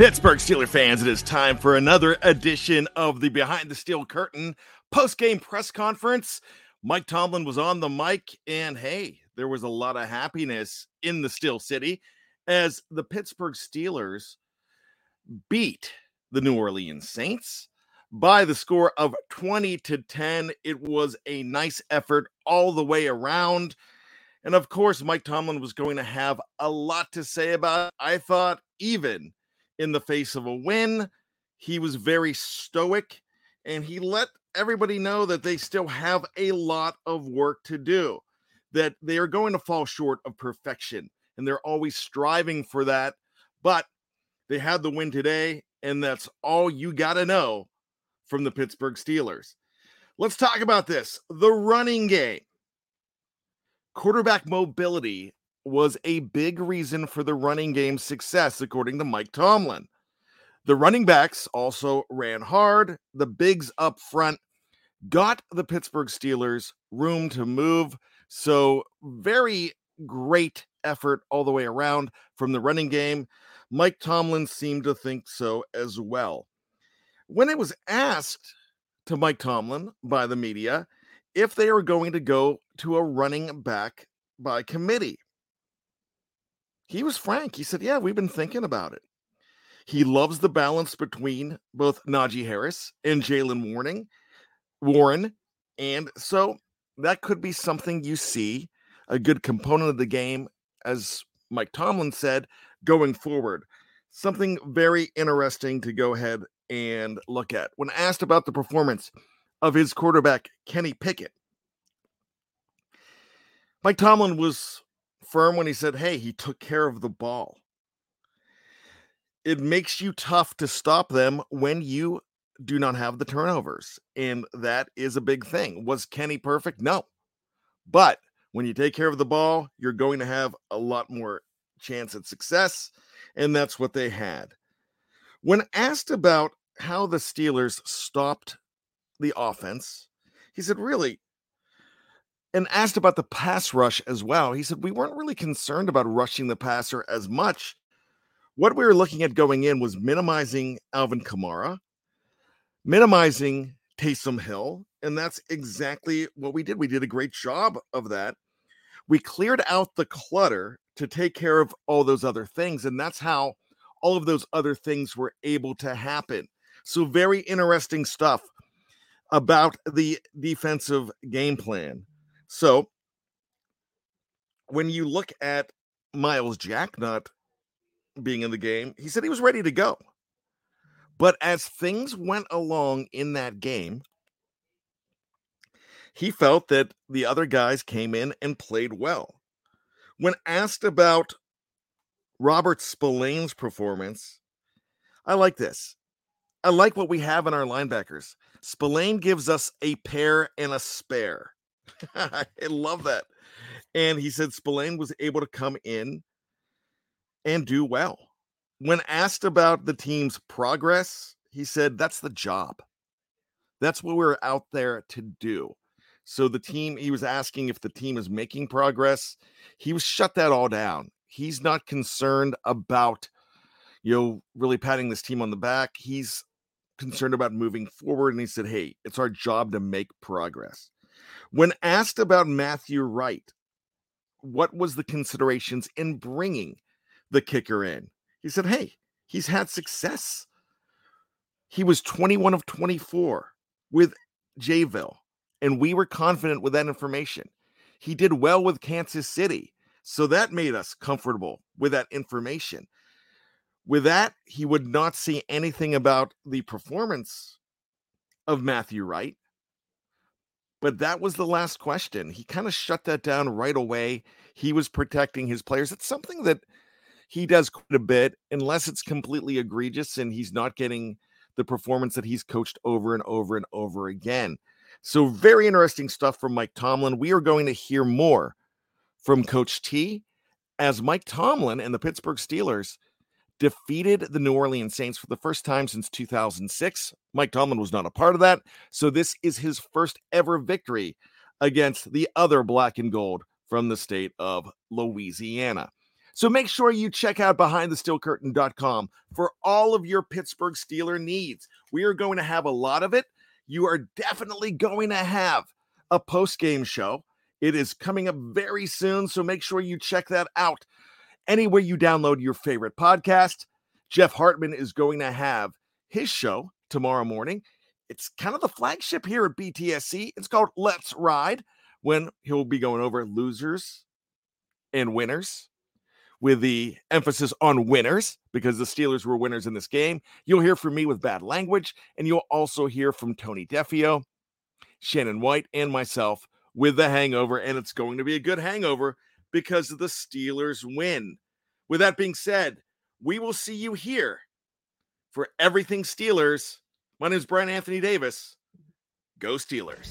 Pittsburgh Steeler fans, it is time for another edition of the Behind the Steel Curtain post game press conference. Mike Tomlin was on the mic, and hey, there was a lot of happiness in the Steel City as the Pittsburgh Steelers beat the New Orleans Saints by the score of 20 to 10. It was a nice effort all the way around. And of course, Mike Tomlin was going to have a lot to say about it. I thought, even in the face of a win. He was very stoic and he let everybody know that they still have a lot of work to do, that they are going to fall short of perfection and they're always striving for that. But they had the win today, and that's all you got to know from the Pittsburgh Steelers. Let's talk about this the running game. Quarterback mobility was a big reason for the running game's success, according to Mike Tomlin. The running backs also ran hard. The bigs up front got the Pittsburgh Steelers room to move. So, very great effort all the way around from the running game. Mike Tomlin seemed to think so as well. When it was asked to Mike Tomlin by the media if they were going to go to a running back by committee, he was frank. He said, Yeah, we've been thinking about it. He loves the balance between both Najee Harris and Jaylen Warning, Warren. And so that could be something you see, a good component of the game, as Mike Tomlin said, going forward. Something very interesting to go ahead and look at. When asked about the performance of his quarterback, Kenny Pickett, Mike Tomlin was firm when he said, Hey, he took care of the ball. It makes you tough to stop them when you do not have the turnovers. And that is a big thing. Was Kenny perfect? No. But when you take care of the ball, you're going to have a lot more chance at success. And that's what they had. When asked about how the Steelers stopped the offense, he said, Really, and asked about the pass rush as well. He said, We weren't really concerned about rushing the passer as much. What we were looking at going in was minimizing Alvin Kamara, minimizing Taysom Hill. And that's exactly what we did. We did a great job of that. we cleared out the clutter to take care of all those other things. And that's how all of those other things were able to happen. So, very interesting stuff about the defensive game plan. So, when you look at Myles Jack not being in the game, he said he was ready to go. But as things went along in that game, he felt that the other guys came in and played well. When asked about Robert Spillane's performance, I like this. I like what we have in our linebackers. Spillane gives us a pair and a spare. I love that. And he said Spillane was able to come in and do well. When asked about the team's progress, he said, That's the job. That's what we're out there to do. So the mm. team, he was asking if the team is making progress. He was shut that all down. He's not concerned about, you know, really patting this team on the back. He's concerned about moving forward. And he said, Hey, it's our job to make progress. When asked about Matthew Wright, what was the considerations in bringing the kicker in? He said, Hey, he's had success. He was 21 of 24 with Jayville, and we were confident with that information. He did well with Kansas City, so that made us comfortable with that information. With that, he would not see anything about the performance of Matthew Wright. But that was the last question. He kind of shut that down right away. He was protecting his players. It's something that he does quite a bit, unless it's completely egregious and he's not getting the performance that he's coached over and over and over again. So, very interesting stuff from Mike Tomlin. We are going to hear more from Coach T as Mike Tomlin and the Pittsburgh Steelers defeated the New Orleans Saints for the first time since 2006. Mike Tomlin was not a part of that. So, this is his first ever victory against the other black and gold from the state of Louisiana. So make sure you check out behindthesteelcurtain.com for all of your Pittsburgh Steeler needs. We are going to have a lot of it. You are definitely going to have a post-game show. It is coming up very soon, so make sure you check that out. Anywhere you download your favorite podcast, Jeff Hartman is going to have his show tomorrow morning. It's kind of the flagship here at BTSC. It's called Let's Ride, when he'll be going over losers and winners with the emphasis on winners because the Steelers were winners in this game. You'll hear from me with bad language, and you'll also hear from Tony Defeo, Shannon White, and myself with the hangover. And it's going to be a good hangover because of the Steelers win. With that being said, we will see you here for everything Steelers. My name is Bryan Anthony Davis. Go Steelers.